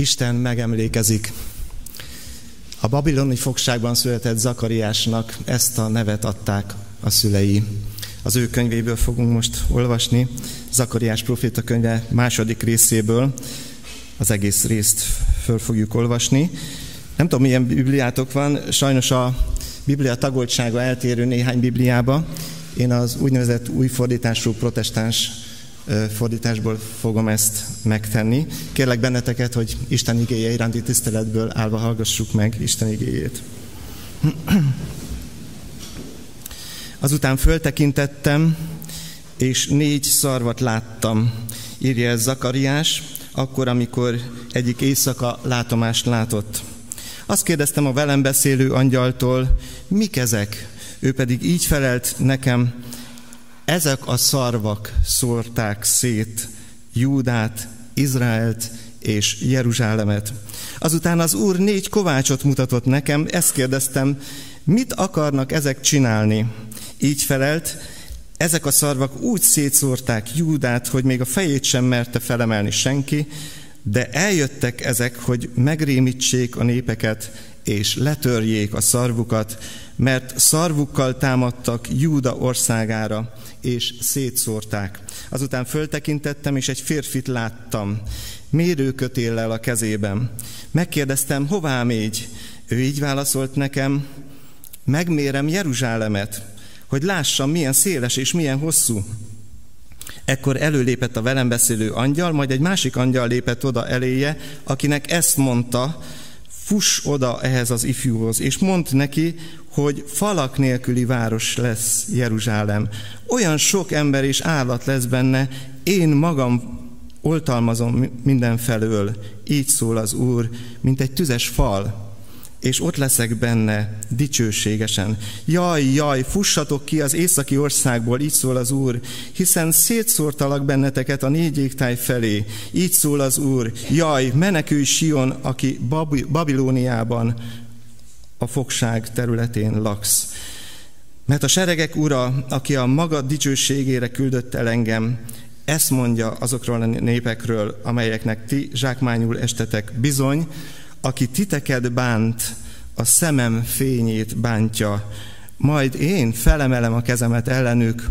Isten megemlékezik. A babiloni fogságban született Zakariásnak ezt a nevet adták a szülei. Az ő könyvéből fogunk most olvasni, Zakariás proféta könyve második részéből. Az egész részt föl fogjuk olvasni. Nem tudom, milyen bibliátok van, sajnos a biblia tagoltsága eltérő néhány bibliába. Én az úgynevezett új protestáns fordításból fogom ezt megtenni. Kérlek benneteket, hogy Isten igéje iránti tiszteletből állva hallgassuk meg Isten igéjét. Azután föltekintettem, és négy szarvat láttam, írja ez Zakariás, akkor, amikor egyik éjszaka látomást látott. Azt kérdeztem a velem beszélő angyaltól, mik ezek? Ő pedig így felelt nekem, ezek a szarvak szórták szét Júdát, Izraelt és Jeruzsálemet. Azután az Úr négy kovácsot mutatott nekem, ezt kérdeztem, mit akarnak ezek csinálni? Így felelt, ezek a szarvak úgy szétszórták Júdát, hogy még a fejét sem merte felemelni senki, de eljöttek ezek, hogy megrémítsék a népeket, és letörjék a szarvukat, mert szarvukkal támadtak Júda országára, és szétszórták. Azután föltekintettem, és egy férfit láttam, mérőkötéllel a kezében. Megkérdeztem, hová mégy? Ő így válaszolt nekem, megmérem Jeruzsálemet, hogy lássam, milyen széles és milyen hosszú. Ekkor előlépett a velem beszélő angyal, majd egy másik angyal lépett oda eléje, akinek ezt mondta, fuss oda ehhez az ifjúhoz, és mondd neki, hogy falak nélküli város lesz Jeruzsálem. Olyan sok ember és állat lesz benne, én magam oltalmazom mindenfelől, így szól az Úr, mint egy tüzes fal, és ott leszek benne dicsőségesen. Jaj, jaj, fussatok ki az északi országból, így szól az Úr, hiszen szétszórtalak benneteket a négy égtáj felé. Így szól az Úr, jaj, menekülj Sion, aki Babilóniában a fogság területén laksz. Mert a seregek ura, aki a maga dicsőségére küldött el engem, ezt mondja azokról a népekről, amelyeknek ti zsákmányul estetek. Bizony, aki titeket bánt, a szemem fényét bántja, majd én felemelem a kezemet ellenük,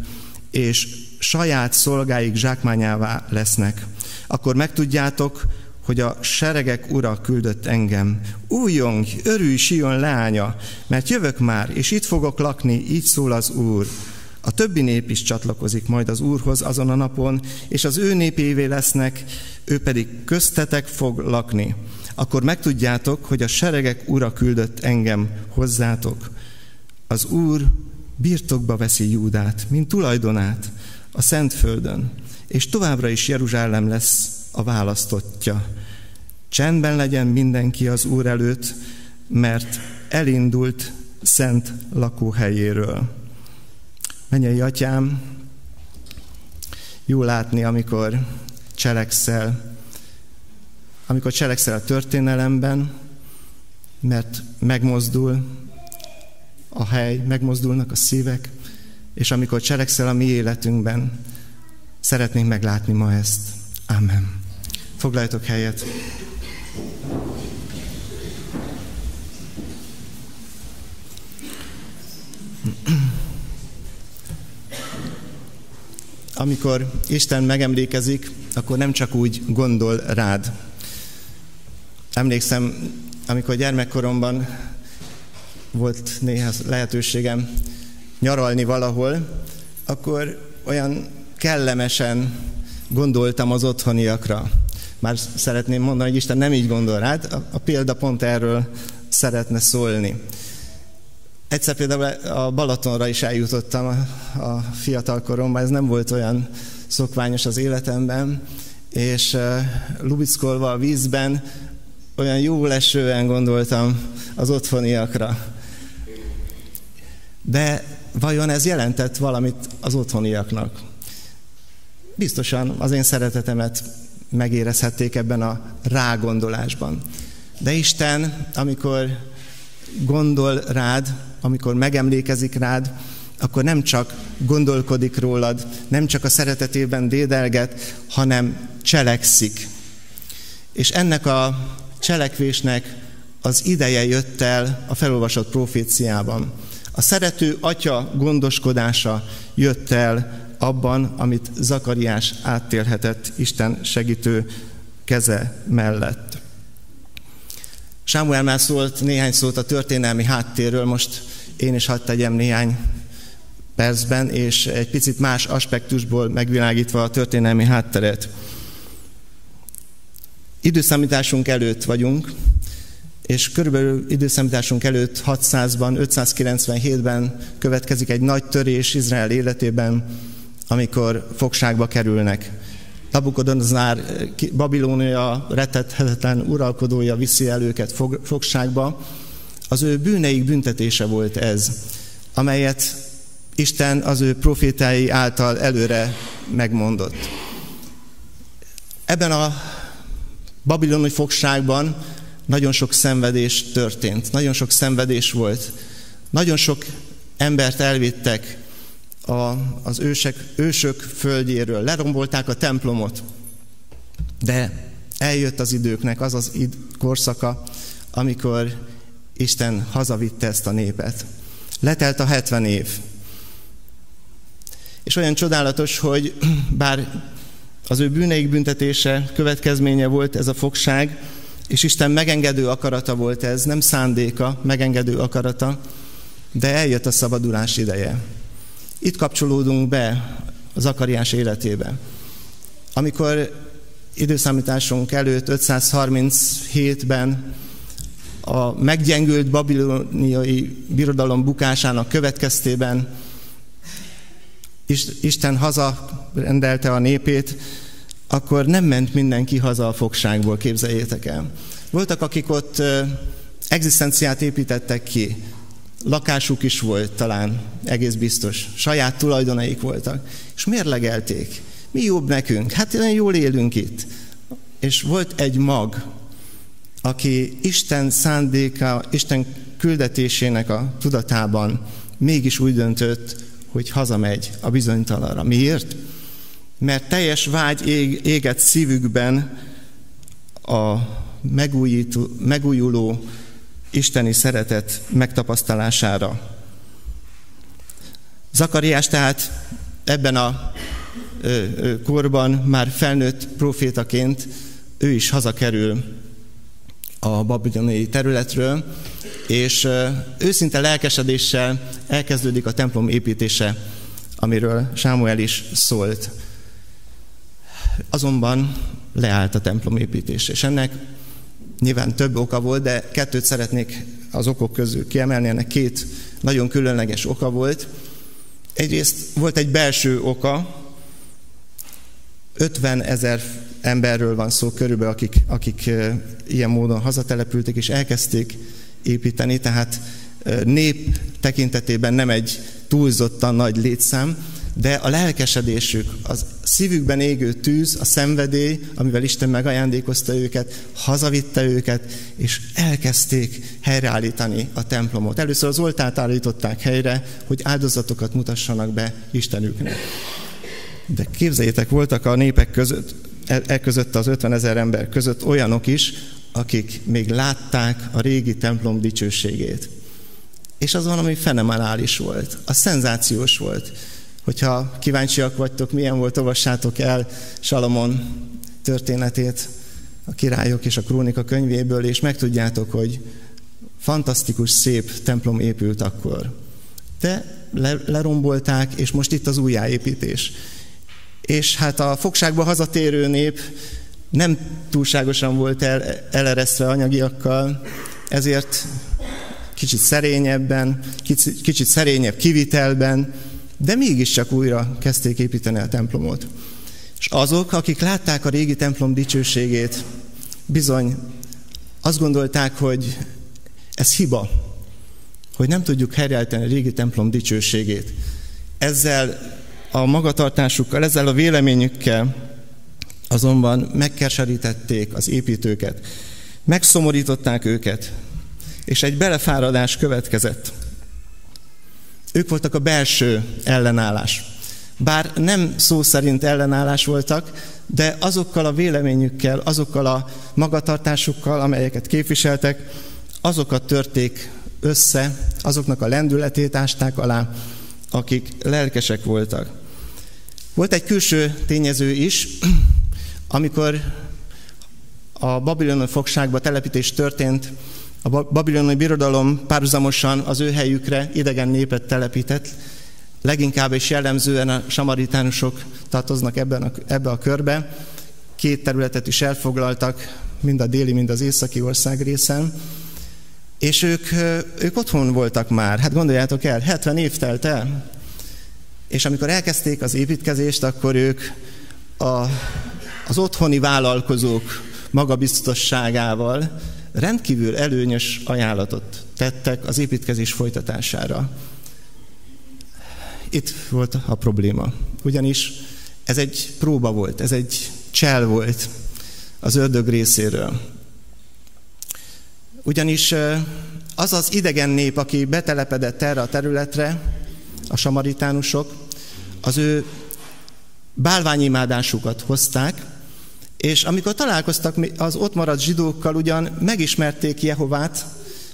és saját szolgáik zsákmányává lesznek. Akkor megtudjátok, hogy a seregek ura küldött engem. Újjong, örülj, Sion lánya, mert jövök már, és itt fogok lakni, így szól az Úr. A többi nép is csatlakozik majd az Úrhoz azon a napon, és az ő népévé lesznek, ő pedig köztetek fog lakni. Akkor megtudjátok, hogy a seregek ura küldött engem hozzátok. Az Úr birtokba veszi Júdát, mint tulajdonát a Szentföldön, és továbbra is Jeruzsálem lesz a választottja. Csendben legyen mindenki az Úr előtt, mert elindult szent lakóhelyéről. Menjei atyám, jó látni, amikor cselekszel, amikor cselekszel a történelemben, mert megmozdul a hely, megmozdulnak a szívek, és amikor cselekszel a mi életünkben, szeretnénk meglátni ma ezt. Amen. Foglaljatok helyet. Amikor Isten megemlékezik, akkor nem csak úgy gondol rád. Emlékszem, amikor gyermekkoromban volt néha lehetőségem nyaralni valahol, akkor olyan kellemesen gondoltam az otthoniakra. Már szeretném mondani, hogy Isten nem így gondol rád, a, példa pont erről szeretne szólni. Egyszer például a Balatonra is eljutottam a, a fiatal ez nem volt olyan szokványos az életemben, és lubickolva a vízben olyan jó lesően gondoltam az otthoniakra. De vajon ez jelentett valamit az otthoniaknak? Biztosan az én szeretetemet megérezhették ebben a rágondolásban. De Isten, amikor gondol rád, amikor megemlékezik rád, akkor nem csak gondolkodik rólad, nem csak a szeretetében dédelget, hanem cselekszik. és ennek a cselekvésnek az ideje jött el a felolvasott proféciában. A szerető atya gondoskodása jött el abban, amit Zakariás áttélhetett Isten segítő keze mellett. Sámuel már szólt néhány szót a történelmi háttérről, most én is hadd tegyem néhány percben, és egy picit más aspektusból megvilágítva a történelmi hátteret. Időszámításunk előtt vagyunk, és körülbelül időszámításunk előtt 600-ban, 597-ben következik egy nagy törés Izrael életében, amikor fogságba kerülnek. Nabukodonozár, Babilónia retethetetlen uralkodója viszi el őket fogságba. Az ő bűneik büntetése volt ez, amelyet Isten az ő profétái által előre megmondott. Ebben a babiloni fogságban nagyon sok szenvedés történt, nagyon sok szenvedés volt. Nagyon sok embert elvittek a, az ősek, ősök földjéről, lerombolták a templomot, de eljött az időknek az az id- korszaka, amikor Isten hazavitte ezt a népet. Letelt a 70 év. És olyan csodálatos, hogy bár az ő bűneik büntetése következménye volt ez a fogság, és Isten megengedő akarata volt ez, nem szándéka, megengedő akarata, de eljött a szabadulás ideje. Itt kapcsolódunk be az Zakariás életébe. Amikor időszámításunk előtt 537-ben a meggyengült babiloniai birodalom bukásának következtében Isten haza rendelte a népét, akkor nem ment mindenki haza a fogságból, képzeljétek el. Voltak, akik ott egzisztenciát építettek ki, lakásuk is volt talán, egész biztos, saját tulajdonaik voltak, és mérlegelték. Mi jobb nekünk? Hát olyan jól élünk itt. És volt egy mag, aki Isten szándéka, Isten küldetésének a tudatában mégis úgy döntött, hogy hazamegy a bizonytalanra. Miért? Mert teljes vágy ég, éget szívükben a megújító, megújuló isteni szeretet megtapasztalására. Zakariás tehát ebben a korban már felnőtt profétaként ő is hazakerül a babiloniai területről, és őszinte lelkesedéssel elkezdődik a templom építése, amiről Sámuel is szólt. Azonban leállt a templom építése, és ennek nyilván több oka volt, de kettőt szeretnék az okok közül kiemelni, ennek két nagyon különleges oka volt. Egyrészt volt egy belső oka, 50 ezer emberről van szó körülbelül, akik, akik ilyen módon hazatelepültek és elkezdték építeni, tehát nép tekintetében nem egy túlzottan nagy létszám, de a lelkesedésük, az szívükben égő tűz, a szenvedély, amivel Isten megajándékozta őket, hazavitte őket, és elkezdték helyreállítani a templomot. Először az oltárt állították helyre, hogy áldozatokat mutassanak be Istenüknek. De képzeljétek, voltak a népek között, e, e között az 50 ezer ember között olyanok is, akik még látták a régi templom dicsőségét. És az valami fenomenális volt, a szenzációs volt. Hogyha kíváncsiak vagytok, milyen volt, olvassátok el Salamon történetét a királyok és a krónika könyvéből, és megtudjátok, hogy fantasztikus, szép templom épült akkor. De lerombolták, és most itt az újjáépítés és hát a fogságba hazatérő nép nem túlságosan volt el, eleresztve anyagiakkal, ezért kicsit szerényebben, kicsit, kicsit szerényebb kivitelben, de mégiscsak újra kezdték építeni a templomot. És azok, akik látták a régi templom dicsőségét, bizony azt gondolták, hogy ez hiba, hogy nem tudjuk helyreállítani a régi templom dicsőségét. Ezzel a magatartásukkal, ezzel a véleményükkel azonban megkeserítették az építőket, megszomorították őket, és egy belefáradás következett. Ők voltak a belső ellenállás. Bár nem szó szerint ellenállás voltak, de azokkal a véleményükkel, azokkal a magatartásukkal, amelyeket képviseltek, azokat törték össze, azoknak a lendületét ásták alá, akik lelkesek voltak. Volt egy külső tényező is, amikor a babiloni fogságba telepítés történt, a babiloni birodalom párhuzamosan az ő helyükre idegen népet telepített, leginkább és jellemzően a samaritánusok tartoznak ebben a, ebbe a körbe. Két területet is elfoglaltak, mind a déli, mind az északi ország részen. És ők, ők otthon voltak már, hát gondoljátok el, 70 év telt el. És amikor elkezdték az építkezést, akkor ők a, az otthoni vállalkozók magabiztosságával rendkívül előnyös ajánlatot tettek az építkezés folytatására. Itt volt a probléma. Ugyanis ez egy próba volt, ez egy csel volt az ördög részéről. Ugyanis az az idegen nép, aki betelepedett erre a területre, a samaritánusok, az ő bálványimádásukat hozták, és amikor találkoztak az ott maradt zsidókkal, ugyan megismerték Jehovát,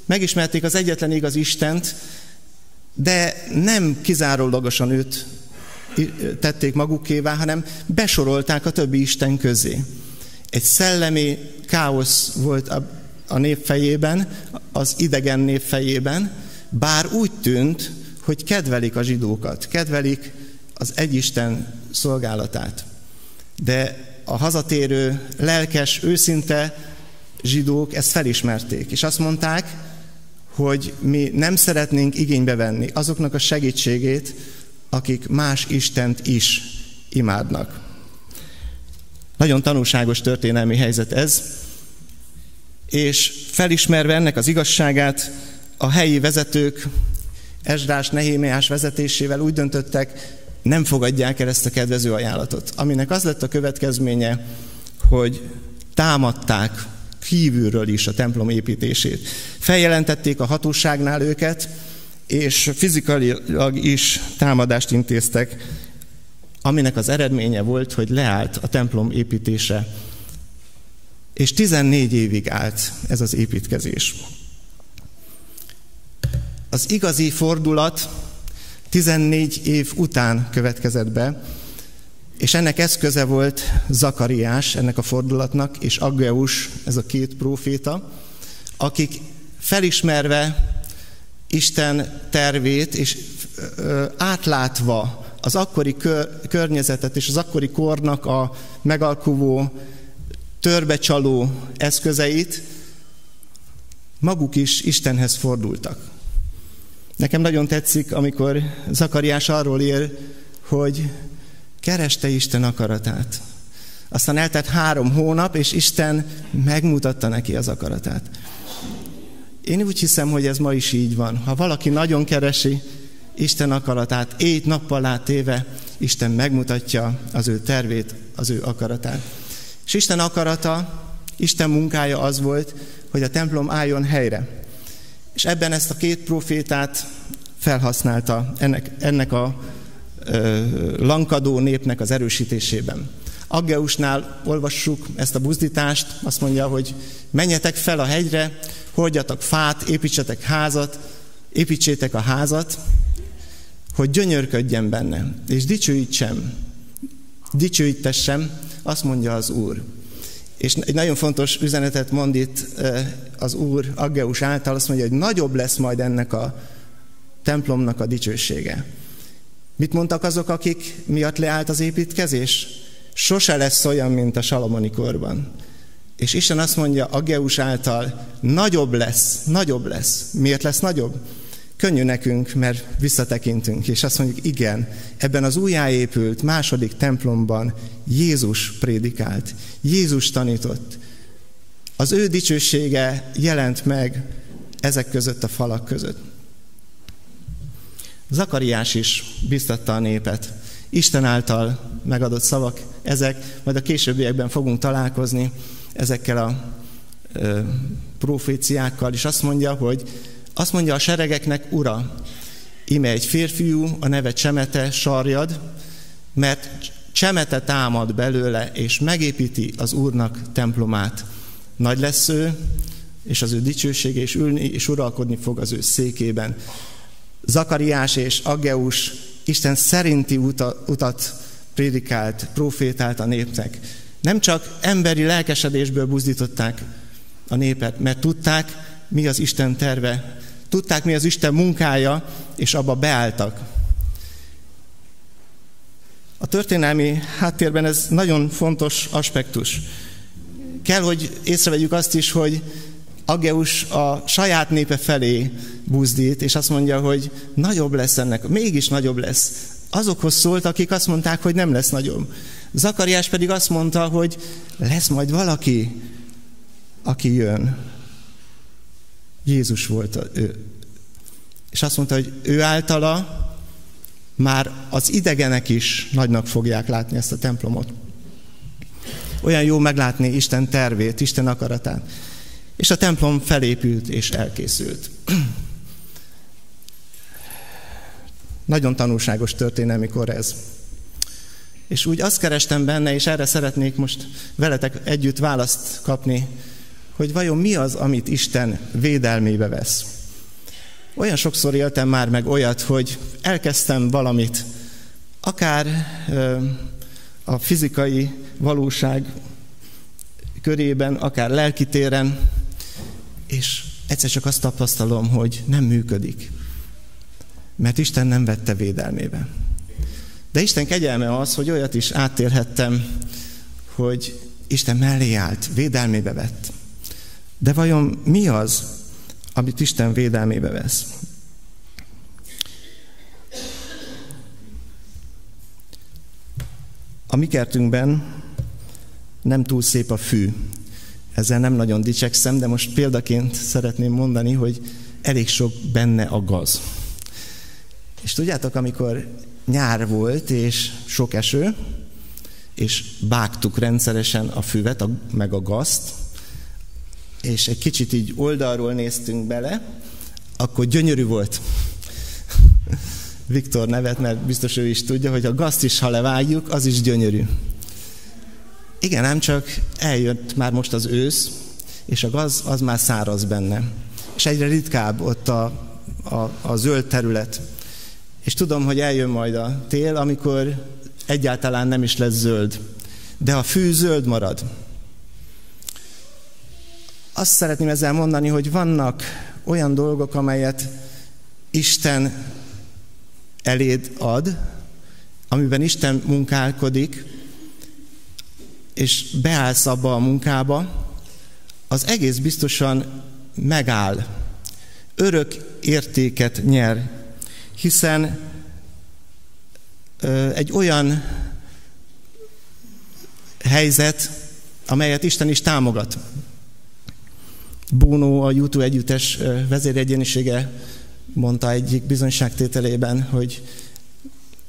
megismerték az egyetlen igaz Istent, de nem kizárólagosan őt tették magukévá, hanem besorolták a többi Isten közé. Egy szellemi káosz volt a, a nép fejében, az idegen nép fejében, bár úgy tűnt, hogy kedvelik a zsidókat, kedvelik az egyisten szolgálatát. De a hazatérő, lelkes, őszinte zsidók ezt felismerték, és azt mondták, hogy mi nem szeretnénk igénybe venni azoknak a segítségét, akik más Istent is imádnak. Nagyon tanulságos történelmi helyzet ez, és felismerve ennek az igazságát, a helyi vezetők Esdrás, Nehémiás vezetésével úgy döntöttek, nem fogadják el ezt a kedvező ajánlatot. Aminek az lett a következménye, hogy támadták kívülről is a templom építését. Feljelentették a hatóságnál őket, és fizikailag is támadást intéztek, aminek az eredménye volt, hogy leállt a templom építése. És 14 évig állt ez az építkezés. Az igazi fordulat 14 év után következett be, és ennek eszköze volt Zakariás, ennek a fordulatnak, és Aggeus, ez a két próféta, akik felismerve Isten tervét, és átlátva az akkori kör, környezetet és az akkori kornak a megalkuvó, törbecsaló eszközeit, maguk is Istenhez fordultak. Nekem nagyon tetszik, amikor Zakariás arról él, hogy kereste Isten akaratát. Aztán eltett három hónap, és Isten megmutatta neki az akaratát. Én úgy hiszem, hogy ez ma is így van. Ha valaki nagyon keresi Isten akaratát, éjt nappal átéve, Isten megmutatja az ő tervét, az ő akaratát. És Isten akarata, Isten munkája az volt, hogy a templom álljon helyre. És ebben ezt a két profétát felhasználta ennek, ennek a ö, lankadó népnek az erősítésében. Aggeusnál olvassuk ezt a buzdítást, azt mondja, hogy menjetek fel a hegyre, hordjatok fát, építsetek házat, építsétek a házat, hogy gyönyörködjen benne, és dicsőítsem, dicsőítessem, azt mondja az Úr. És egy nagyon fontos üzenetet mond itt az Úr Aggeus által, azt mondja, hogy nagyobb lesz majd ennek a templomnak a dicsősége. Mit mondtak azok, akik miatt leállt az építkezés? Sose lesz olyan, mint a Salamoni korban. És Isten azt mondja Aggeus által, nagyobb lesz, nagyobb lesz. Miért lesz nagyobb? Könnyű nekünk, mert visszatekintünk, és azt mondjuk, igen, ebben az újjáépült második templomban Jézus prédikált, Jézus tanított. Az ő dicsősége jelent meg ezek között a falak között. Zakariás is biztatta a népet. Isten által megadott szavak ezek, majd a későbbiekben fogunk találkozni ezekkel a ö, proféciákkal, és azt mondja, hogy azt mondja a seregeknek, ura, ime egy férfiú, a neve Csemete, sarjad, mert csemete támad belőle, és megépíti az Úrnak templomát. Nagy lesz ő, és az ő dicsősége, és ülni, és uralkodni fog az ő székében. Zakariás és Aggeus Isten szerinti utat prédikált, profétált a népnek. Nem csak emberi lelkesedésből buzdították a népet, mert tudták, mi az Isten terve, tudták, mi az Isten munkája, és abba beálltak. A történelmi háttérben ez nagyon fontos aspektus. Kell, hogy észrevegyük azt is, hogy Ageus a saját népe felé buzdít, és azt mondja, hogy nagyobb lesz ennek, mégis nagyobb lesz. Azokhoz szólt, akik azt mondták, hogy nem lesz nagyobb. Zakariás pedig azt mondta, hogy lesz majd valaki, aki jön. Jézus volt ő. És azt mondta, hogy ő általa már az idegenek is nagynak fogják látni ezt a templomot. Olyan jó meglátni Isten tervét, Isten akaratát. És a templom felépült és elkészült. Nagyon tanulságos történelmi kor ez. És úgy azt kerestem benne, és erre szeretnék most veletek együtt választ kapni, hogy vajon mi az, amit Isten védelmébe vesz. Olyan sokszor éltem már meg olyat, hogy elkezdtem valamit, akár a fizikai valóság körében, akár lelkitéren, és egyszer csak azt tapasztalom, hogy nem működik. Mert Isten nem vette védelmébe. De Isten kegyelme az, hogy olyat is áttérhettem, hogy Isten mellé állt, védelmébe vett. De vajon mi az, amit Isten védelmébe vesz. A mi kertünkben nem túl szép a fű. Ezzel nem nagyon dicsekszem, de most példaként szeretném mondani, hogy elég sok benne a gaz. És tudjátok, amikor nyár volt, és sok eső, és bágtuk rendszeresen a füvet, meg a gazt, és egy kicsit így oldalról néztünk bele, akkor gyönyörű volt. Viktor nevet, mert biztos ő is tudja, hogy a gazt is, ha levágjuk, az is gyönyörű. Igen, nem csak eljött már most az ősz, és a gaz az már száraz benne. És egyre ritkább ott a, a, a zöld terület. És tudom, hogy eljön majd a tél, amikor egyáltalán nem is lesz zöld. De a fű zöld marad. Azt szeretném ezzel mondani, hogy vannak olyan dolgok, amelyet Isten eléd ad, amiben Isten munkálkodik, és beállsz abba a munkába, az egész biztosan megáll. Örök értéket nyer, hiszen egy olyan helyzet, amelyet Isten is támogat. Bono, a YouTube együttes vezéregyenisége mondta egyik bizonyságtételében, hogy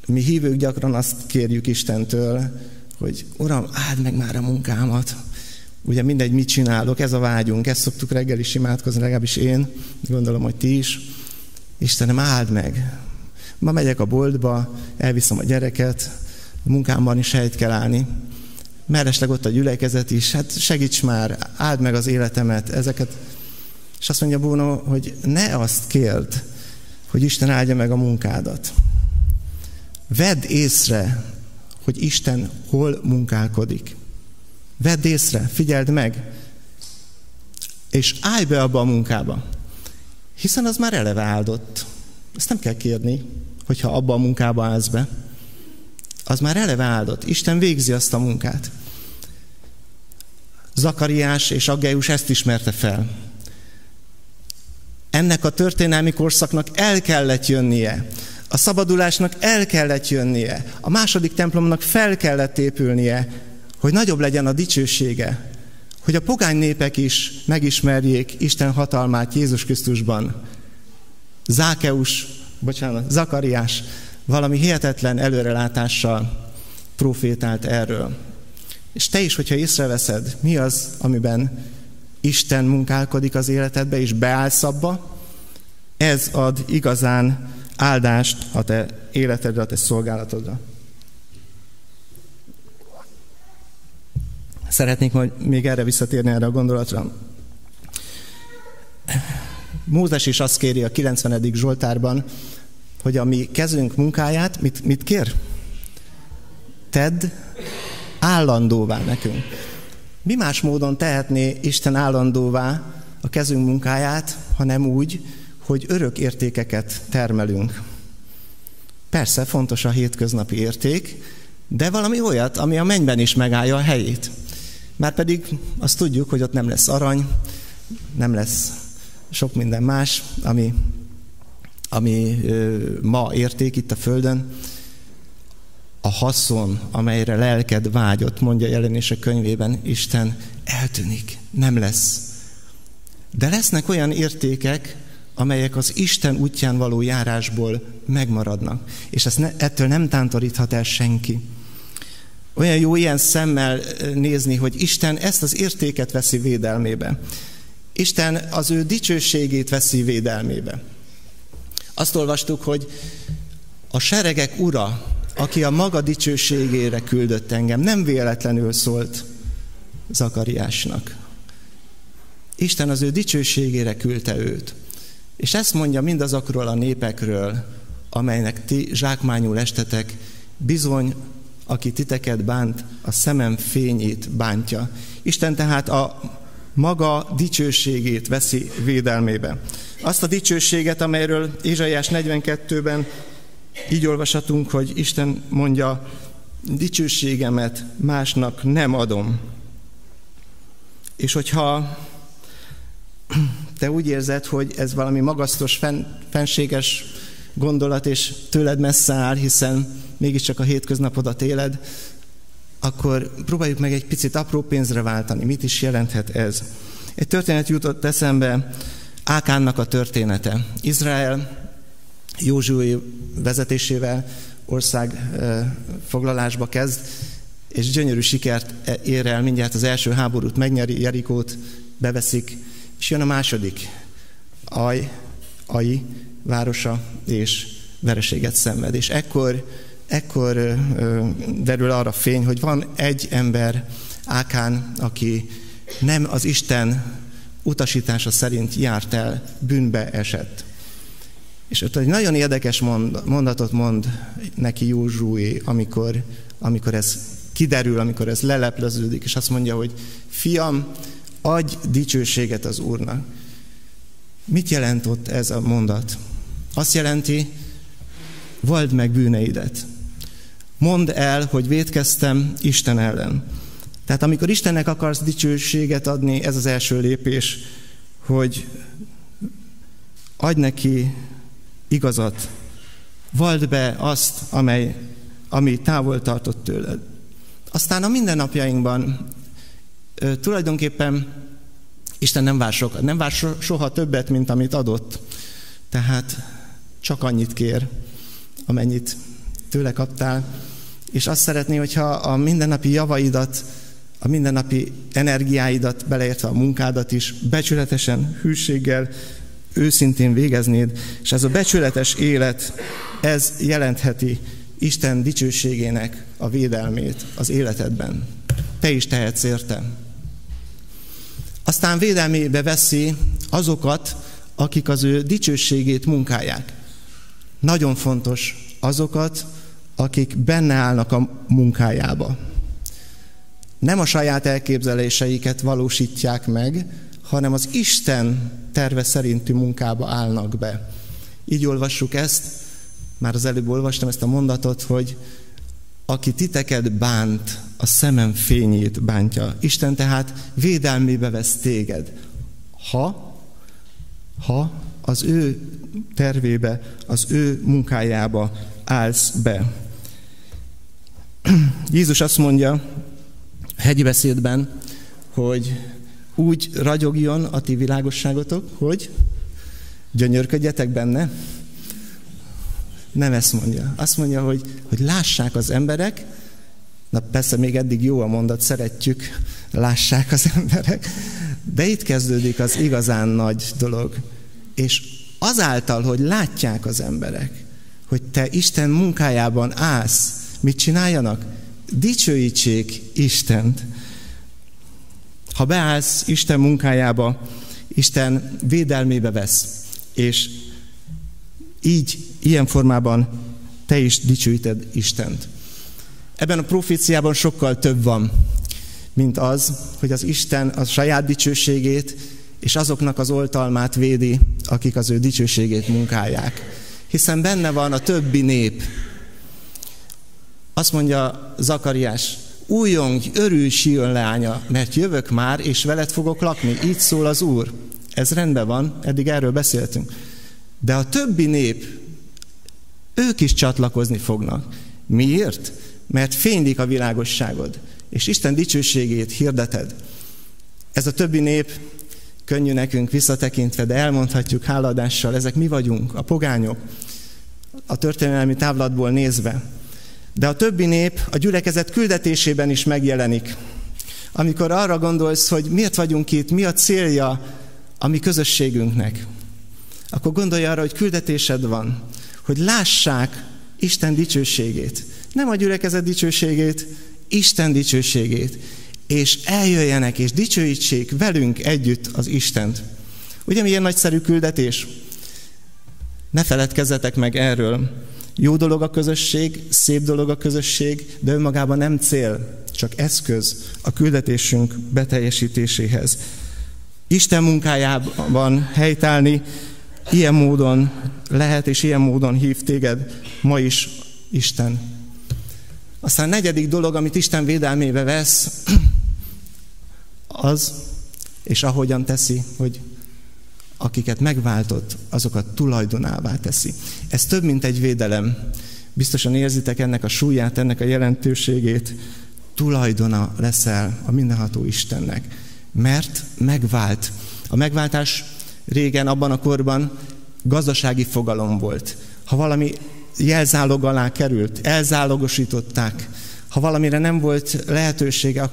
mi hívők gyakran azt kérjük Istentől, hogy Uram, áld meg már a munkámat. Ugye mindegy, mit csinálok, ez a vágyunk, ezt szoktuk reggel is imádkozni, legalábbis én, gondolom, hogy ti is. Istenem, áld meg. Ma megyek a boltba, elviszem a gyereket, a munkámban is helyt kell állni mellesleg ott a gyülekezet is, hát segíts már, áld meg az életemet, ezeket. És azt mondja Bruno, hogy ne azt kérd, hogy Isten áldja meg a munkádat. Vedd észre, hogy Isten hol munkálkodik. Vedd észre, figyeld meg, és állj be abba a munkába. Hiszen az már eleve áldott. Ezt nem kell kérni, hogyha abba a munkába állsz be az már eleve áldott. Isten végzi azt a munkát. Zakariás és Aggeus ezt ismerte fel. Ennek a történelmi korszaknak el kellett jönnie. A szabadulásnak el kellett jönnie. A második templomnak fel kellett épülnie, hogy nagyobb legyen a dicsősége. Hogy a pogány népek is megismerjék Isten hatalmát Jézus Krisztusban. Zákeus, bocsánat, Zakariás valami hihetetlen előrelátással profétált erről. És te is, hogyha észreveszed, mi az, amiben Isten munkálkodik az életedbe, és beállsz abba, ez ad igazán áldást a te életedre, a te szolgálatodra. Szeretnék majd még erre visszatérni erre a gondolatra. Mózes is azt kéri a 90. Zsoltárban, hogy a mi kezünk munkáját, mit, mit kér? Tedd állandóvá nekünk. Mi más módon tehetné Isten állandóvá a kezünk munkáját, hanem úgy, hogy örök értékeket termelünk. Persze fontos a hétköznapi érték, de valami olyat, ami a mennyben is megállja a helyét. Már pedig azt tudjuk, hogy ott nem lesz arany, nem lesz sok minden más, ami, ami ma érték itt a Földön. A haszon, amelyre lelked vágyott, mondja jelenések könyvében, Isten eltűnik, nem lesz. De lesznek olyan értékek, amelyek az Isten útján való járásból megmaradnak. És ezt ne, ettől nem tántoríthat el senki. Olyan jó ilyen szemmel nézni, hogy Isten ezt az értéket veszi védelmébe. Isten az ő dicsőségét veszi védelmébe. Azt olvastuk, hogy a seregek ura, aki a maga dicsőségére küldött engem, nem véletlenül szólt Zakariásnak. Isten az ő dicsőségére küldte őt. És ezt mondja mindazokról a népekről, amelynek ti zsákmányul estetek, bizony, aki titeket bánt, a szemem fényét bántja. Isten tehát a maga dicsőségét veszi védelmébe. Azt a dicsőséget, amelyről Ézsaiás 42-ben így olvashatunk, hogy Isten mondja, dicsőségemet másnak nem adom. És hogyha te úgy érzed, hogy ez valami magasztos, fen, fenséges gondolat, és tőled messze áll, hiszen mégiscsak a hétköznapodat éled, akkor próbáljuk meg egy picit apró pénzre váltani. Mit is jelenthet ez? Egy történet jutott eszembe, Ákánnak a története. Izrael Józsué vezetésével ország foglalásba kezd, és gyönyörű sikert ér el, mindjárt az első háborút megnyeri, Jerikót beveszik, és jön a második, Aj, Ai városa, és vereséget szenved. És ekkor, ekkor derül arra fény, hogy van egy ember, Ákán, aki nem az Isten utasítása szerint járt el, bűnbe esett. És ott egy nagyon érdekes mondatot mond neki Józsué, amikor, amikor ez kiderül, amikor ez lelepleződik, és azt mondja, hogy fiam, adj dicsőséget az Úrnak. Mit jelent ott ez a mondat? Azt jelenti, vald meg bűneidet. Mondd el, hogy védkeztem Isten ellen. Tehát amikor Istennek akarsz dicsőséget adni, ez az első lépés, hogy adj neki igazat, vald be azt, amely, ami távol tartott tőled. Aztán a mindennapjainkban tulajdonképpen Isten nem vár, soha, nem vár soha többet, mint amit adott. Tehát csak annyit kér, amennyit tőle kaptál. És azt szeretné, hogyha a mindennapi javaidat, a mindennapi energiáidat, beleértve a munkádat is, becsületesen, hűséggel, őszintén végeznéd, és ez a becsületes élet, ez jelentheti Isten dicsőségének a védelmét az életedben. Te is tehetsz érte. Aztán védelmébe veszi azokat, akik az ő dicsőségét munkálják. Nagyon fontos azokat, akik benne állnak a munkájába. Nem a saját elképzeléseiket valósítják meg, hanem az Isten terve szerinti munkába állnak be. Így olvassuk ezt, már az előbb olvastam ezt a mondatot, hogy aki titeket bánt, a szemem fényét bántja. Isten tehát védelmébe vesz téged. Ha, ha az ő tervébe, az ő munkájába állsz be. Jézus azt mondja hegyi beszédben, hogy úgy ragyogjon a ti világosságotok, hogy gyönyörködjetek benne, nem ezt mondja. Azt mondja, hogy, hogy lássák az emberek, na persze még eddig jó a mondat, szeretjük, lássák az emberek, de itt kezdődik az igazán nagy dolog. És azáltal, hogy látják az emberek, hogy te Isten munkájában állsz, mit csináljanak? Dicsőítsék Istent. Ha beállsz Isten munkájába, Isten védelmébe vesz, és így, ilyen formában te is dicsőíted Istent. Ebben a proféciában sokkal több van, mint az, hogy az Isten a saját dicsőségét és azoknak az oltalmát védi, akik az ő dicsőségét munkálják. Hiszen benne van a többi nép. Azt mondja Zakariás, újongj, örülj, Sion leánya, mert jövök már, és veled fogok lakni. Így szól az Úr. Ez rendben van, eddig erről beszéltünk. De a többi nép, ők is csatlakozni fognak. Miért? Mert fénylik a világosságod, és Isten dicsőségét hirdeted. Ez a többi nép könnyű nekünk visszatekintve, de elmondhatjuk háladással, ezek mi vagyunk, a pogányok, a történelmi távlatból nézve. De a többi nép a gyülekezet küldetésében is megjelenik. Amikor arra gondolsz, hogy miért vagyunk itt, mi a célja a mi közösségünknek, akkor gondolj arra, hogy küldetésed van, hogy lássák Isten dicsőségét. Nem a gyülekezet dicsőségét, Isten dicsőségét. És eljöjjenek és dicsőítsék velünk együtt az Istent. Ugye milyen nagyszerű küldetés? Ne feledkezzetek meg erről. Jó dolog a közösség, szép dolog a közösség, de önmagában nem cél, csak eszköz a küldetésünk beteljesítéséhez. Isten munkájában helytállni ilyen módon lehet, és ilyen módon hív téged ma is Isten. Aztán negyedik dolog, amit Isten védelmébe vesz, az, és ahogyan teszi, hogy akiket megváltott, azokat tulajdonává teszi. Ez több, mint egy védelem. Biztosan érzitek ennek a súlyát, ennek a jelentőségét. Tulajdona leszel a mindenható Istennek, mert megvált. A megváltás régen, abban a korban gazdasági fogalom volt. Ha valami jelzálog alá került, elzálogosították, ha valamire nem volt lehetősége,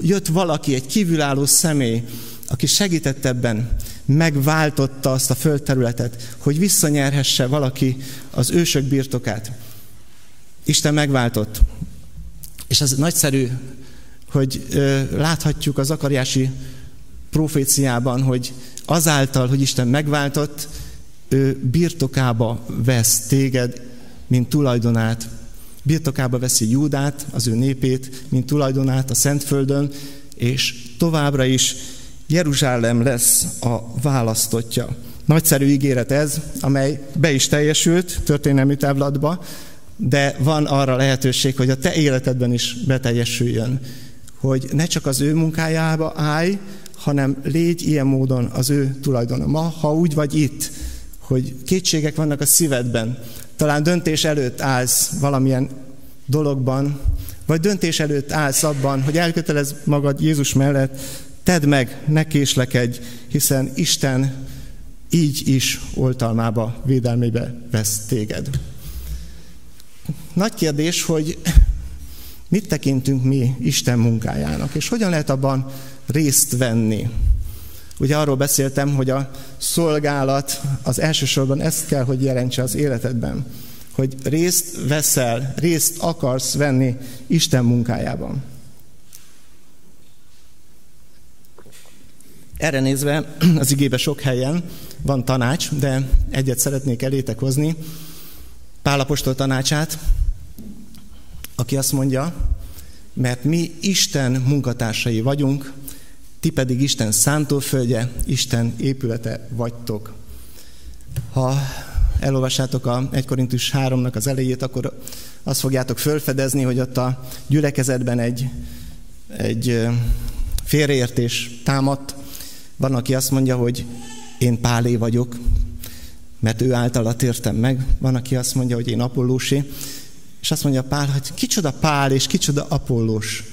jött valaki, egy kívülálló személy, aki segített ebben, megváltotta azt a földterületet, hogy visszanyerhesse valaki az ősök birtokát. Isten megváltott. És az nagyszerű, hogy láthatjuk az akariási proféciában, hogy azáltal, hogy Isten megváltott, ő birtokába vesz téged, mint tulajdonát. Birtokába veszi Júdát, az ő népét, mint tulajdonát a Szentföldön, és továbbra is Jeruzsálem lesz a választotja. Nagyszerű ígéret ez, amely be is teljesült történelmi távlatba, de van arra lehetőség, hogy a te életedben is beteljesüljön. Hogy ne csak az ő munkájába állj, hanem légy ilyen módon az ő tulajdona. Ma, ha úgy vagy itt, hogy kétségek vannak a szívedben, talán döntés előtt állsz valamilyen dologban, vagy döntés előtt állsz abban, hogy elkötelez magad Jézus mellett, tedd meg, ne késlekedj, hiszen Isten így is oltalmába, védelmébe vesz téged. Nagy kérdés, hogy mit tekintünk mi Isten munkájának, és hogyan lehet abban részt venni. Ugye arról beszéltem, hogy a szolgálat az elsősorban ezt kell, hogy jelentse az életedben, hogy részt veszel, részt akarsz venni Isten munkájában. Erre nézve az igébe sok helyen van tanács, de egyet szeretnék elétek hozni. Pálapostól tanácsát, aki azt mondja, mert mi Isten munkatársai vagyunk, ti pedig Isten szántóföldje, Isten épülete vagytok. Ha elolvassátok a 1 Korintus 3-nak az elejét, akkor azt fogjátok fölfedezni, hogy ott a gyülekezetben egy, egy félreértés támadt. Van, aki azt mondja, hogy én Pálé vagyok, mert ő általa tértem meg. Van, aki azt mondja, hogy én Apollósi. És azt mondja Pál, hogy kicsoda Pál és kicsoda Apollós.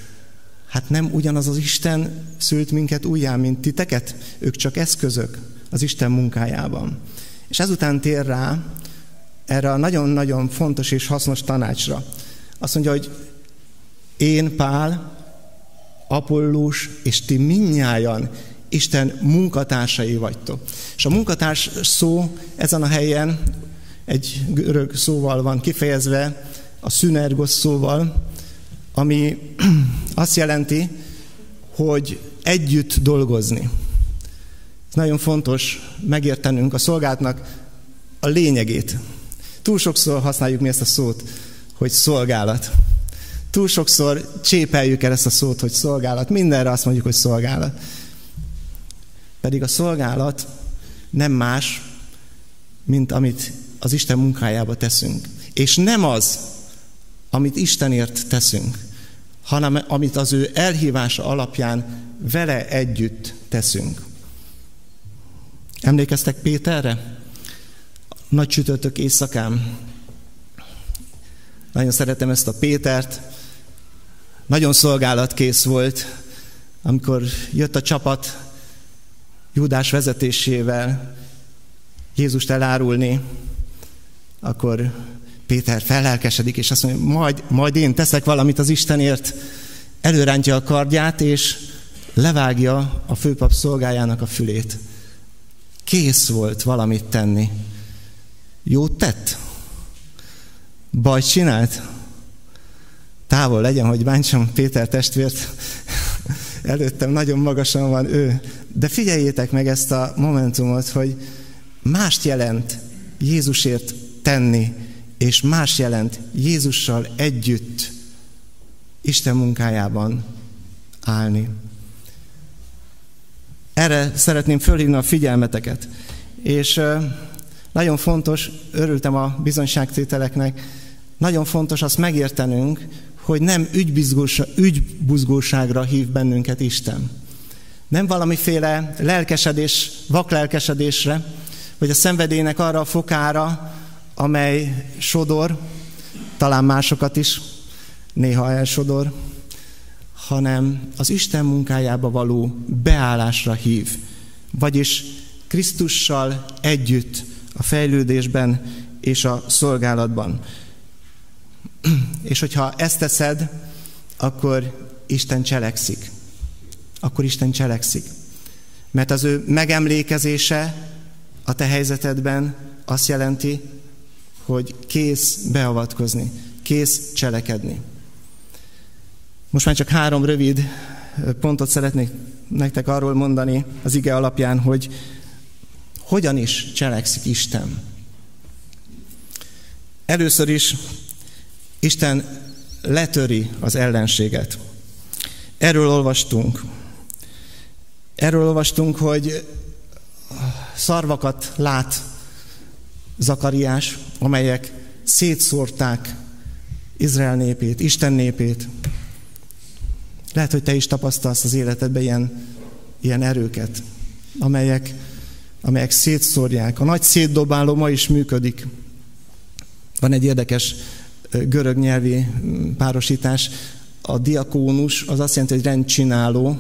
Hát nem ugyanaz az Isten szült minket újjá, mint titeket? Ők csak eszközök az Isten munkájában. És ezután tér rá erre a nagyon-nagyon fontos és hasznos tanácsra. Azt mondja, hogy én, Pál, Apollós, és ti minnyájan Isten munkatársai vagytok. És a munkatárs szó ezen a helyen egy görög szóval van kifejezve, a szünergos szóval, ami azt jelenti, hogy együtt dolgozni. Ez nagyon fontos megértenünk a szolgálatnak a lényegét. Túl sokszor használjuk mi ezt a szót, hogy szolgálat. Túl sokszor csépeljük el ezt a szót, hogy szolgálat. Mindenre azt mondjuk, hogy szolgálat. Pedig a szolgálat nem más, mint amit az Isten munkájába teszünk. És nem az, amit Istenért teszünk, hanem amit az ő elhívása alapján vele együtt teszünk. Emlékeztek Péterre? Nagy csütörtök éjszakán. Nagyon szeretem ezt a Pétert. Nagyon szolgálatkész volt, amikor jött a csapat Júdás vezetésével Jézust elárulni, akkor Péter fellelkesedik, és azt mondja, majd, majd én teszek valamit az Istenért. Előrántja a kardját, és levágja a főpap szolgájának a fülét. Kész volt valamit tenni. Jót tett? Bajt csinált? Távol legyen, hogy bántsam Péter testvért. Előttem nagyon magasan van ő. De figyeljétek meg ezt a momentumot, hogy mást jelent Jézusért tenni, és más jelent Jézussal együtt Isten munkájában állni. Erre szeretném fölhívni a figyelmeteket. És nagyon fontos, örültem a bizonyságtételeknek, nagyon fontos azt megértenünk, hogy nem ügybuzgóságra hív bennünket Isten. Nem valamiféle lelkesedés, vaklelkesedésre, vagy a szenvedélynek arra a fokára, amely sodor, talán másokat is, néha elsodor, hanem az Isten munkájába való beállásra hív. Vagyis Krisztussal együtt a fejlődésben és a szolgálatban. És hogyha ezt teszed, akkor Isten cselekszik. Akkor Isten cselekszik. Mert az ő megemlékezése a te helyzetedben azt jelenti, hogy kész beavatkozni, kész cselekedni. Most már csak három rövid pontot szeretnék nektek arról mondani az ige alapján, hogy hogyan is cselekszik Isten. Először is Isten letöri az ellenséget. Erről olvastunk. Erről olvastunk, hogy szarvakat lát Zakariás, amelyek szétszórták Izrael népét, Isten népét. Lehet, hogy te is tapasztalsz az életedben ilyen, ilyen erőket, amelyek, amelyek szétszórják. A nagy szétdobáló ma is működik. Van egy érdekes görög nyelvi párosítás. A diakónus az azt jelenti, hogy rendcsináló.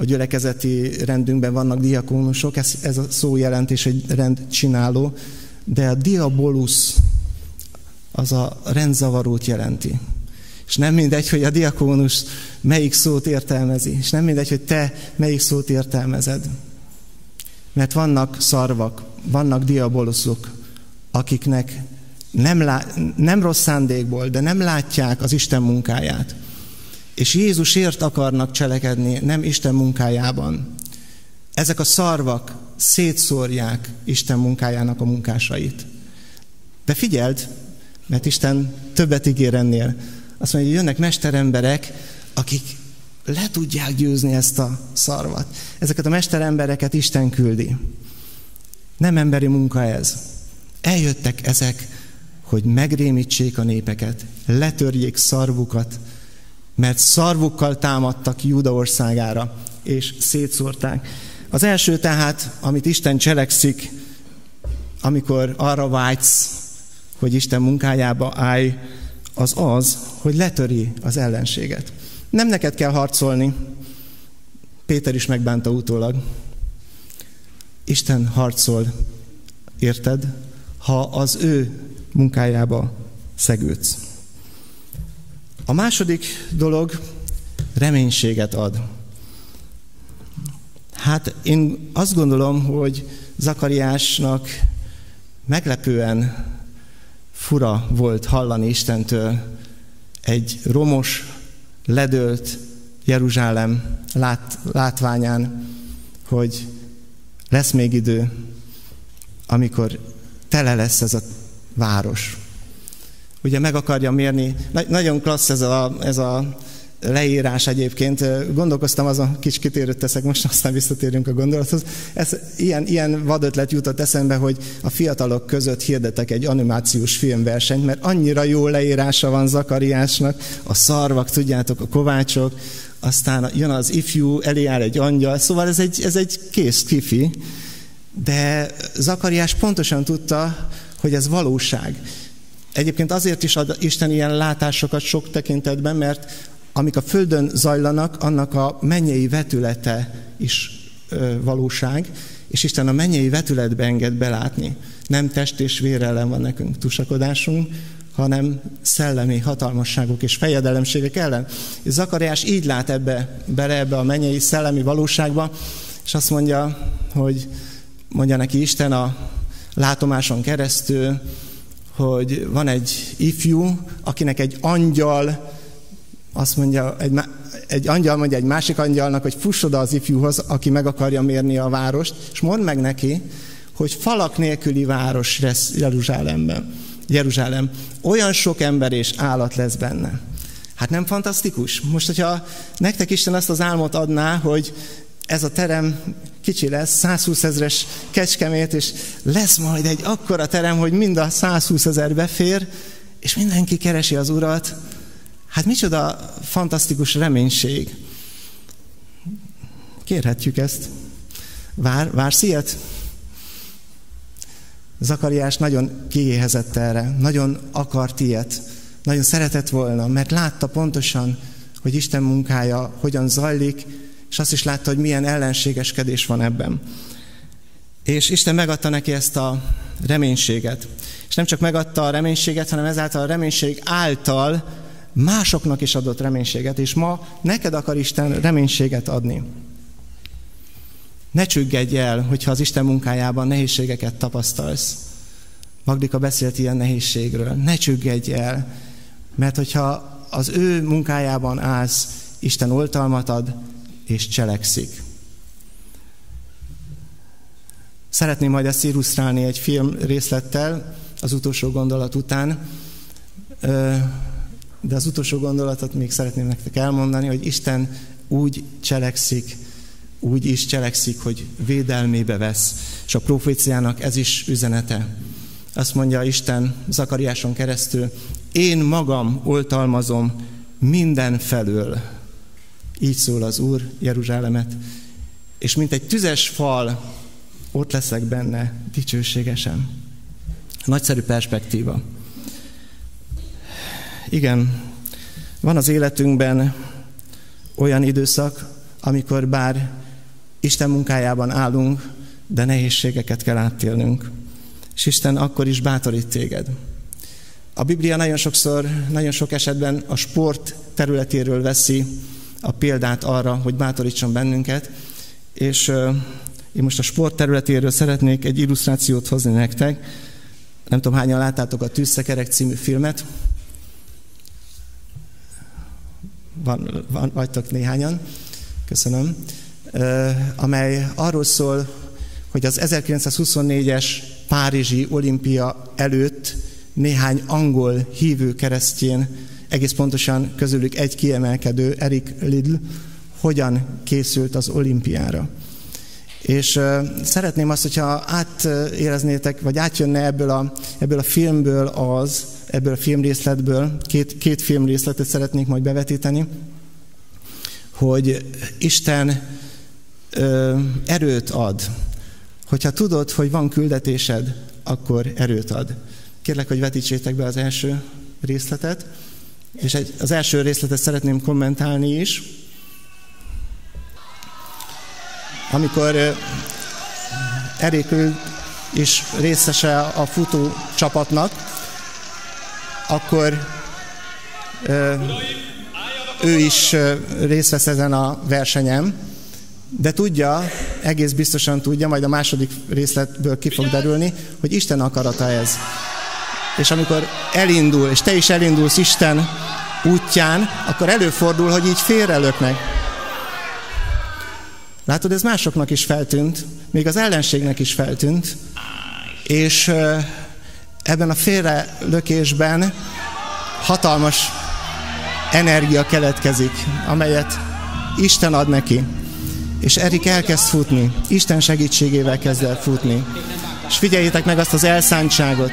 A gyülekezeti rendünkben vannak diakónusok, ez, ez a szó jelentés, hogy rendcsináló de a diabolus az a rendzavarót jelenti. És nem mindegy, hogy a diakónus melyik szót értelmezi, és nem mindegy, hogy te melyik szót értelmezed. Mert vannak szarvak, vannak diaboluszok, akiknek nem, lá- nem rossz szándékból, de nem látják az Isten munkáját. És Jézusért akarnak cselekedni, nem Isten munkájában. Ezek a szarvak szétszórják Isten munkájának a munkásait. De figyeld, mert Isten többet ígér ennél. Azt mondja, hogy jönnek mesteremberek, akik le tudják győzni ezt a szarvat. Ezeket a mesterembereket Isten küldi. Nem emberi munka ez. Eljöttek ezek, hogy megrémítsék a népeket, letörjék szarvukat, mert szarvukkal támadtak Júda országára, és szétszórták. Az első tehát, amit Isten cselekszik, amikor arra vágysz, hogy Isten munkájába állj, az az, hogy letöri az ellenséget. Nem neked kell harcolni, Péter is megbánta utólag. Isten harcol, érted, ha az ő munkájába szegődsz. A második dolog reménységet ad. Hát én azt gondolom, hogy Zakariásnak meglepően fura volt hallani Istentől egy romos, ledölt Jeruzsálem lát, látványán, hogy lesz még idő, amikor tele lesz ez a város. Ugye meg akarja mérni, nagyon klassz ez a, ez a leírás egyébként. Gondolkoztam azon, kis kitérőt teszek, most aztán visszatérünk a gondolathoz. Ez, ilyen, ilyen vadötlet jutott eszembe, hogy a fiatalok között hirdetek egy animációs filmversenyt, mert annyira jó leírása van Zakariásnak, a szarvak, tudjátok, a kovácsok, aztán jön az ifjú, elé áll egy angyal, szóval ez egy, ez egy kész kifi, de Zakariás pontosan tudta, hogy ez valóság. Egyébként azért is ad Isten ilyen látásokat sok tekintetben, mert amik a Földön zajlanak, annak a mennyei vetülete is ö, valóság, és Isten a mennyei vetületbe enged belátni. Nem test és vér ellen van nekünk tusakodásunk, hanem szellemi hatalmasságok és fejedelemségek ellen. És Zakariás így lát ebbe, bele ebbe a mennyei szellemi valóságba, és azt mondja, hogy mondja neki Isten a látomáson keresztül, hogy van egy ifjú, akinek egy angyal azt mondja, egy, egy angyal mondja egy másik angyalnak, hogy fuss oda az ifjúhoz, aki meg akarja mérni a várost, és mondd meg neki, hogy falak nélküli város lesz Jeruzsálemben. Jeruzsálem. Olyan sok ember és állat lesz benne. Hát nem fantasztikus? Most, hogyha nektek Isten azt az álmot adná, hogy ez a terem kicsi lesz, 120 ezres kecskemét, és lesz majd egy akkora terem, hogy mind a 120 ezer befér, és mindenki keresi az Urat, Hát micsoda fantasztikus reménység. Kérhetjük ezt. Vár, vársz ilyet? Zakariás nagyon kiéhezett erre, nagyon akart ilyet, nagyon szeretett volna, mert látta pontosan, hogy Isten munkája hogyan zajlik, és azt is látta, hogy milyen ellenségeskedés van ebben. És Isten megadta neki ezt a reménységet. És nem csak megadta a reménységet, hanem ezáltal a reménység által másoknak is adott reménységet, és ma neked akar Isten reménységet adni. Ne csüggedj el, hogyha az Isten munkájában nehézségeket tapasztalsz. Magdika beszélt ilyen nehézségről. Ne csüggedj el, mert hogyha az ő munkájában állsz, Isten oltalmat ad és cselekszik. Szeretném majd ezt illusztrálni egy film részlettel az utolsó gondolat után de az utolsó gondolatot még szeretném nektek elmondani, hogy Isten úgy cselekszik, úgy is cselekszik, hogy védelmébe vesz. És a proféciának ez is üzenete. Azt mondja Isten Zakariáson keresztül, én magam oltalmazom minden felől. Így szól az Úr Jeruzsálemet. És mint egy tüzes fal, ott leszek benne dicsőségesen. Nagyszerű perspektíva. Igen, van az életünkben olyan időszak, amikor bár Isten munkájában állunk, de nehézségeket kell átélnünk. És Isten akkor is bátorít téged. A Biblia nagyon sokszor, nagyon sok esetben a sport területéről veszi a példát arra, hogy bátorítson bennünket, és én most a sport területéről szeretnék egy illusztrációt hozni nektek. Nem tudom, hányan láttátok a Tűzszekerek című filmet. van, van, vagytok néhányan, köszönöm, amely arról szól, hogy az 1924-es Párizsi olimpia előtt néhány angol hívő keresztjén, egész pontosan közülük egy kiemelkedő, Eric Lidl, hogyan készült az olimpiára. És szeretném azt, hogyha átéreznétek, vagy átjönne ebből a, ebből a filmből az, ebből a filmrészletből, két, két filmrészletet szeretnék majd bevetíteni, hogy Isten ö, erőt ad. Hogyha tudod, hogy van küldetésed, akkor erőt ad. Kérlek, hogy vetítsétek be az első részletet, és egy, az első részletet szeretném kommentálni is. Amikor Erikül is részese a futó csapatnak, akkor ő is részt vesz ezen a versenyen, de tudja, egész biztosan tudja, majd a második részletből ki fog derülni, hogy Isten akarata ez. És amikor elindul, és te is elindulsz Isten útján, akkor előfordul, hogy így félrelöknek. Látod, ez másoknak is feltűnt, még az ellenségnek is feltűnt, és ebben a félrelökésben hatalmas energia keletkezik, amelyet Isten ad neki. És Erik elkezd futni, Isten segítségével kezd el futni. És figyeljétek meg azt az elszántságot,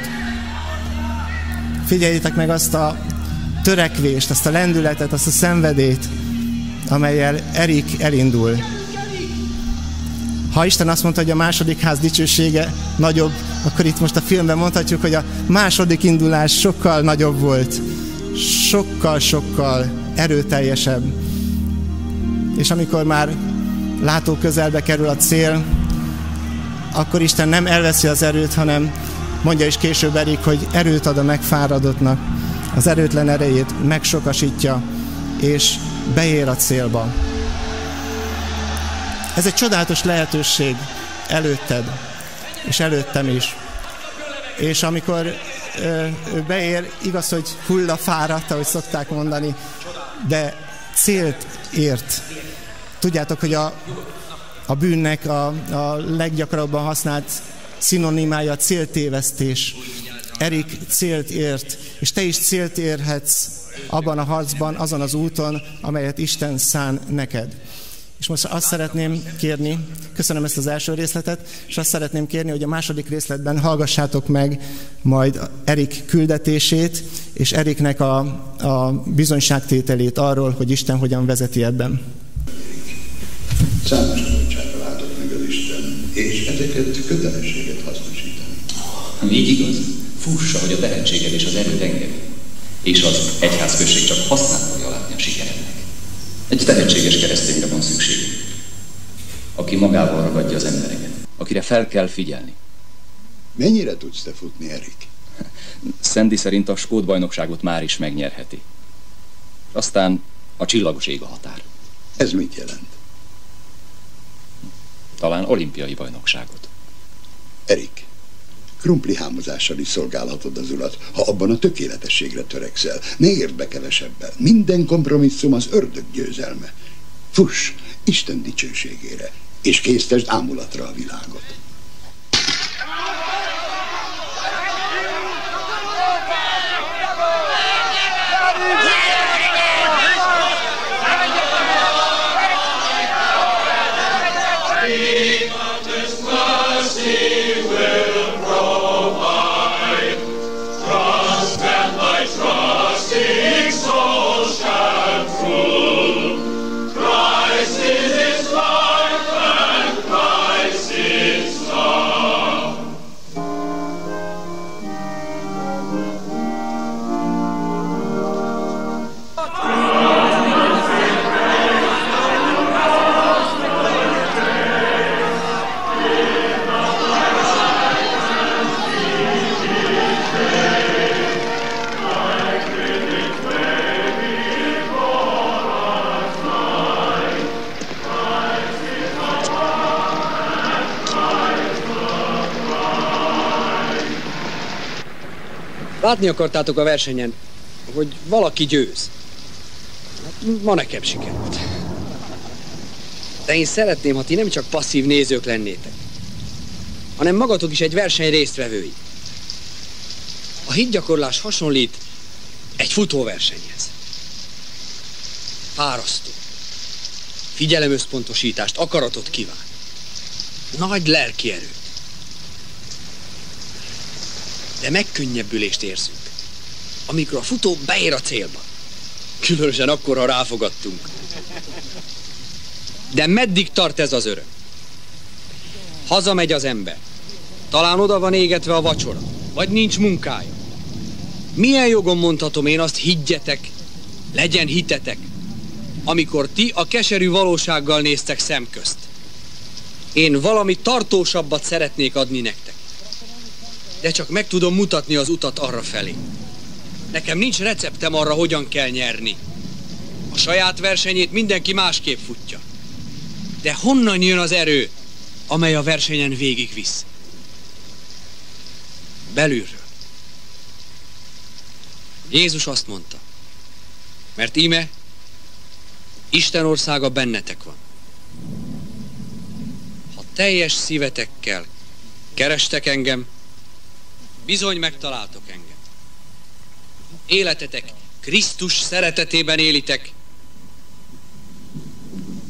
figyeljétek meg azt a törekvést, azt a lendületet, azt a szenvedét, amelyel Erik elindul. Ha Isten azt mondta, hogy a második ház dicsősége nagyobb, akkor itt most a filmben mondhatjuk, hogy a második indulás sokkal nagyobb volt. Sokkal-sokkal erőteljesebb. És amikor már látó közelbe kerül a cél, akkor Isten nem elveszi az erőt, hanem mondja is később Erik, hogy erőt ad a megfáradottnak, az erőtlen erejét megsokasítja, és beér a célba. Ez egy csodálatos lehetőség előtted, és előttem is. És amikor ö, beér, igaz, hogy hullafáradt, ahogy szokták mondani, de célt ért. Tudjátok, hogy a, a bűnnek a, a leggyakrabban használt szinonimája céltévesztés. Erik célt ért, és te is célt érhetsz abban a harcban, azon az úton, amelyet Isten szán neked. És most azt szeretném kérni, köszönöm ezt az első részletet, és azt szeretném kérni, hogy a második részletben hallgassátok meg majd Erik küldetését, és Eriknek a, a bizonyságtételét arról, hogy Isten hogyan vezeti ebben. Számos adottságra látott meg az Isten, és ezeket hasznosítani. Így igaz. Fussa, hogy a tehetséged és az erőd enged. És az egyházközség csak hasznát fogja látni a sikerednek. Egy tehetséges keresztényre van szükség, aki magával ragadja az embereket, akire fel kell figyelni. Mennyire tudsz te futni, Erik? Szendi szerint a skót bajnokságot már is megnyerheti. Aztán a csillagos ég a határ. Ez mit jelent? Talán olimpiai bajnokságot. Erik, krumpli hámozással is szolgálhatod az urat, ha abban a tökéletességre törekszel. Ne érd be kevesebbel. Minden kompromisszum az ördög győzelme. Fuss Isten dicsőségére, és késztesd ámulatra a világot. Látni akartátok a versenyen, hogy valaki győz. Hát ma nekem sikerült. De én szeretném, ha ti nem csak passzív nézők lennétek, hanem magatok is egy verseny résztvevői. A hitgyakorlás hasonlít egy futóversenyhez. Fárasztó. Figyelemösszpontosítást, akaratot kíván. Nagy lelki erőt. De megkönnyebbülést érzünk, amikor a futó beér a célba. Különösen akkor, ha ráfogadtunk. De meddig tart ez az öröm? Hazamegy az ember. Talán oda van égetve a vacsora, vagy nincs munkája. Milyen jogon mondhatom én azt, higgyetek, legyen hitetek, amikor ti a keserű valósággal néztek szemközt. Én valami tartósabbat szeretnék adni nektek de csak meg tudom mutatni az utat arra felé. Nekem nincs receptem arra, hogyan kell nyerni. A saját versenyét mindenki másképp futja. De honnan jön az erő, amely a versenyen végigvisz? Belülről. Jézus azt mondta, Mert íme, Isten országa bennetek van. Ha teljes szívetekkel kerestek engem, bizony megtaláltok engem. Életetek Krisztus szeretetében élitek,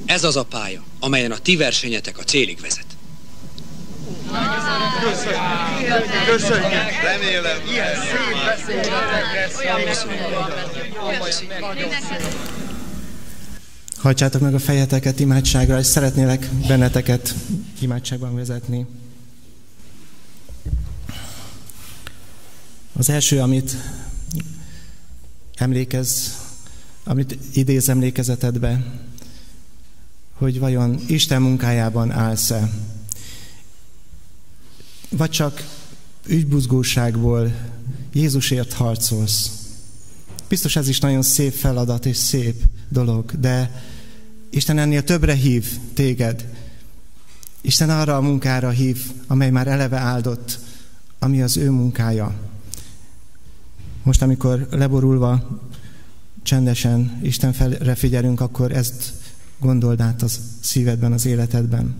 ez az a pálya, amelyen a ti versenyetek a célig vezet. Köszönjük! Remélem, ilyen szép Hajtsátok meg a fejeteket imádságra, és szeretnélek benneteket imádságban vezetni. Az első, amit emlékez, amit idéz emlékezetedbe, hogy vajon Isten munkájában állsz-e, vagy csak ügybuzgóságból Jézusért harcolsz. Biztos ez is nagyon szép feladat és szép dolog, de Isten ennél többre hív téged. Isten arra a munkára hív, amely már eleve áldott, ami az ő munkája. Most, amikor leborulva, csendesen Istenre figyelünk, akkor ezt gondold át az szívedben, az életedben.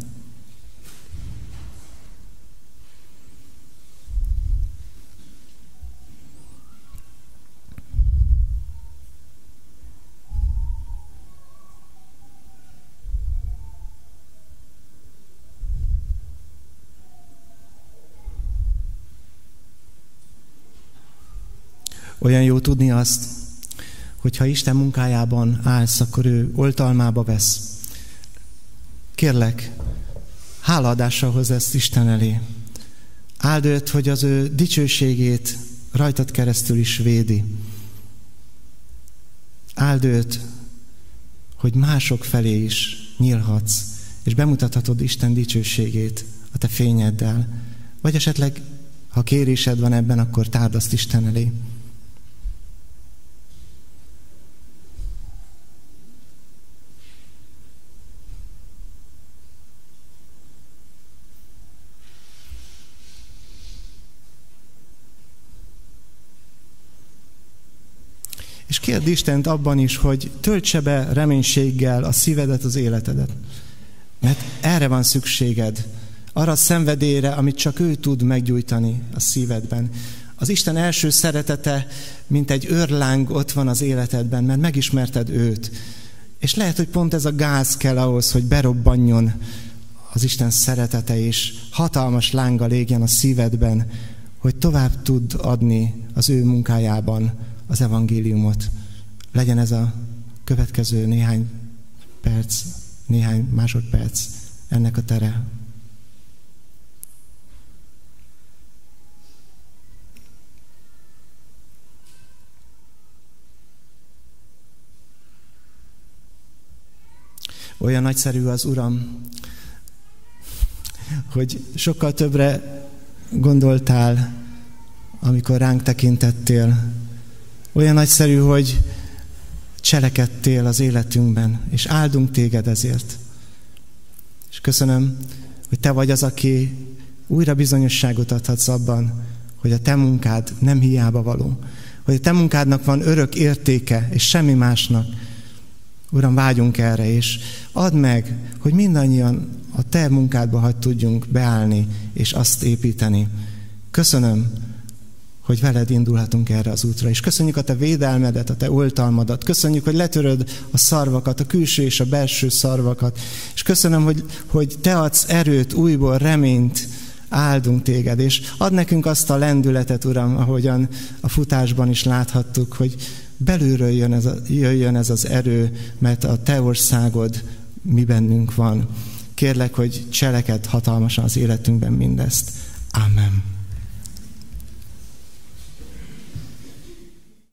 Olyan jó tudni azt, hogyha Isten munkájában állsz, akkor ő oltalmába vesz. Kérlek, hálaadással hoz ezt Isten elé. Áld őt, hogy az ő dicsőségét rajtad keresztül is védi. Áld őt, hogy mások felé is nyílhatsz, és bemutathatod Isten dicsőségét a te fényeddel. Vagy esetleg, ha kérésed van ebben, akkor tárd azt Isten elé. Kérd Istent abban is, hogy töltse be reménységgel a szívedet, az életedet. Mert erre van szükséged. Arra a szenvedélyre, amit csak ő tud meggyújtani a szívedben. Az Isten első szeretete, mint egy örláng ott van az életedben, mert megismerted őt. És lehet, hogy pont ez a gáz kell ahhoz, hogy berobbanjon az Isten szeretete, és hatalmas lánga légjen a szívedben, hogy tovább tud adni az ő munkájában az evangéliumot. Legyen ez a következő néhány perc, néhány másodperc ennek a tere. Olyan nagyszerű az Uram, hogy sokkal többre gondoltál, amikor ránk tekintettél, olyan nagyszerű, hogy cselekedtél az életünkben, és áldunk téged ezért. És köszönöm, hogy te vagy az, aki újra bizonyosságot adhatsz abban, hogy a te munkád nem hiába való, hogy a te munkádnak van örök értéke, és semmi másnak. Uram, vágyunk erre, és add meg, hogy mindannyian a te munkádba hagy tudjunk beállni, és azt építeni. Köszönöm, hogy veled indulhatunk erre az útra. És köszönjük a te védelmedet, a te oltalmadat. Köszönjük, hogy letöröd a szarvakat, a külső és a belső szarvakat. És köszönöm, hogy, hogy te adsz erőt, újból reményt, áldunk téged, és ad nekünk azt a lendületet, Uram, ahogyan a futásban is láthattuk, hogy belülről jön ez, a, jöjjön ez az erő, mert a te országod mi bennünk van. Kérlek, hogy cseleked hatalmasan az életünkben mindezt. Amen.